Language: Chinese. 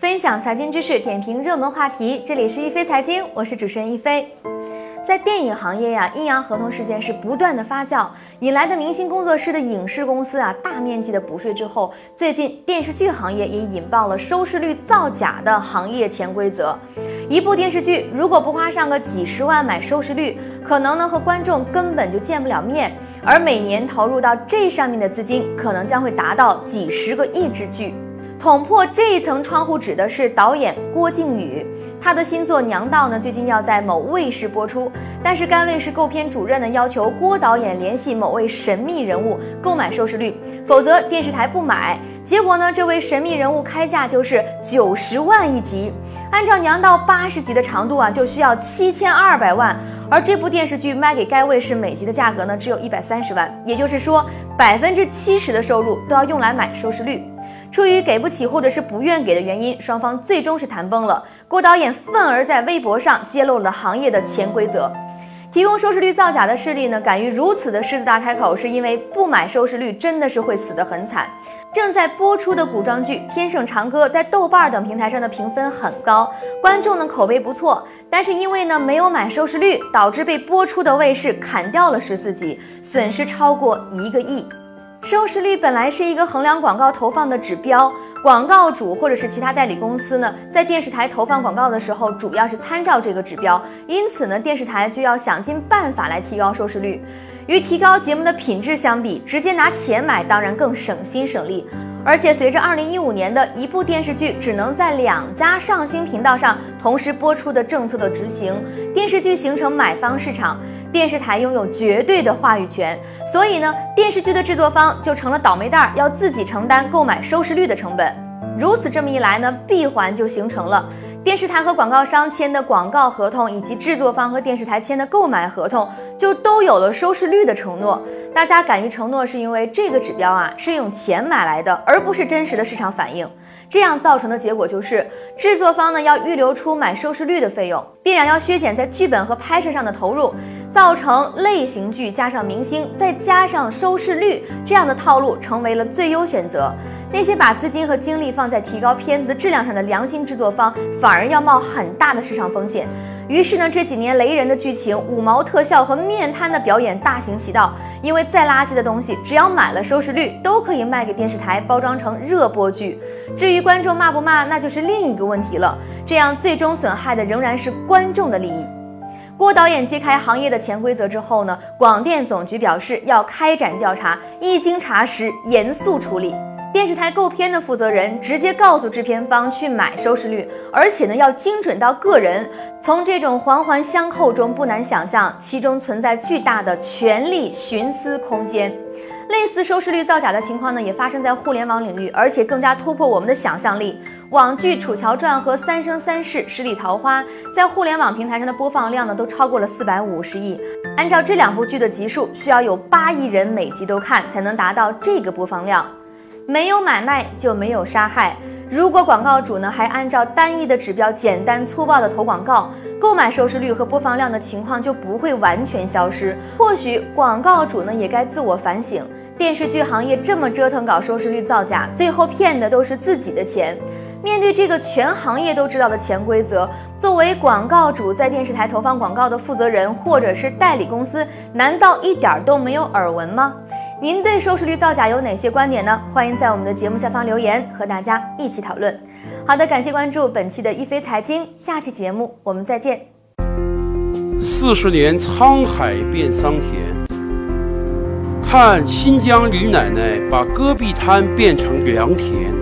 分享财经知识，点评热门话题。这里是一飞财经，我是主持人一飞。在电影行业呀，阴阳合同事件是不断的发酵，引来的明星工作室的影视公司啊，大面积的补税之后，最近电视剧行业也引爆了收视率造假的行业潜规则。一部电视剧如果不花上个几十万买收视率，可能呢和观众根本就见不了面，而每年投入到这上面的资金，可能将会达到几十个亿之巨。捅破这一层窗户纸的是导演郭靖宇，他的新作《娘道》呢，最近要在某卫视播出，但是该卫视购片主任呢要求郭导演联系某位神秘人物购买收视率，否则电视台不买。结果呢，这位神秘人物开价就是九十万一集，按照《娘道》八十集的长度啊，就需要七千二百万，而这部电视剧卖给该卫视每集的价格呢，只有一百三十万，也就是说，百分之七十的收入都要用来买收视率。出于给不起或者是不愿给的原因，双方最终是谈崩了。郭导演愤而在微博上揭露了行业的潜规则。提供收视率造假的势力呢，敢于如此的狮子大开口，是因为不买收视率真的是会死得很惨。正在播出的古装剧《天盛长歌》在豆瓣等平台上的评分很高，观众的口碑不错，但是因为呢没有买收视率，导致被播出的卫视砍掉了十四集，损失超过一个亿。收视率本来是一个衡量广告投放的指标，广告主或者是其他代理公司呢，在电视台投放广告的时候，主要是参照这个指标，因此呢，电视台就要想尽办法来提高收视率。与提高节目的品质相比，直接拿钱买当然更省心省力。而且随着二零一五年的一部电视剧只能在两家上星频道上同时播出的政策的执行，电视剧形成买方市场。电视台拥有绝对的话语权，所以呢，电视剧的制作方就成了倒霉蛋，要自己承担购买收视率的成本。如此这么一来呢，闭环就形成了。电视台和广告商签的广告合同，以及制作方和电视台签的购买合同，就都有了收视率的承诺。大家敢于承诺，是因为这个指标啊是用钱买来的，而不是真实的市场反应。这样造成的结果就是，制作方呢要预留出买收视率的费用，必然要削减在剧本和拍摄上的投入。造成类型剧加上明星再加上收视率这样的套路成为了最优选择。那些把资金和精力放在提高片子的质量上的良心制作方，反而要冒很大的市场风险。于是呢，这几年雷人的剧情、五毛特效和面瘫的表演大行其道。因为再垃圾的东西，只要买了收视率，都可以卖给电视台，包装成热播剧。至于观众骂不骂，那就是另一个问题了。这样最终损害的仍然是观众的利益。郭导演揭开行业的潜规则之后呢，广电总局表示要开展调查，一经查实严肃处理。电视台购片的负责人直接告诉制片方去买收视率，而且呢要精准到个人。从这种环环相扣中，不难想象其中存在巨大的权力徇私空间。类似收视率造假的情况呢，也发生在互联网领域，而且更加突破我们的想象力。网剧《楚乔传》和《三生三世十里桃花》在互联网平台上的播放量呢，都超过了四百五十亿。按照这两部剧的集数，需要有八亿人每集都看，才能达到这个播放量。没有买卖就没有杀害。如果广告主呢，还按照单一的指标简单粗暴的投广告，购买收视率和播放量的情况就不会完全消失。或许广告主呢，也该自我反省。电视剧行业这么折腾搞收视率造假，最后骗的都是自己的钱。面对这个全行业都知道的潜规则，作为广告主在电视台投放广告的负责人或者是代理公司，难道一点都没有耳闻吗？您对收视率造假有哪些观点呢？欢迎在我们的节目下方留言，和大家一起讨论。好的，感谢关注本期的一飞财经，下期节目我们再见。四十年沧海变桑田。看新疆李奶奶把戈壁滩变成良田。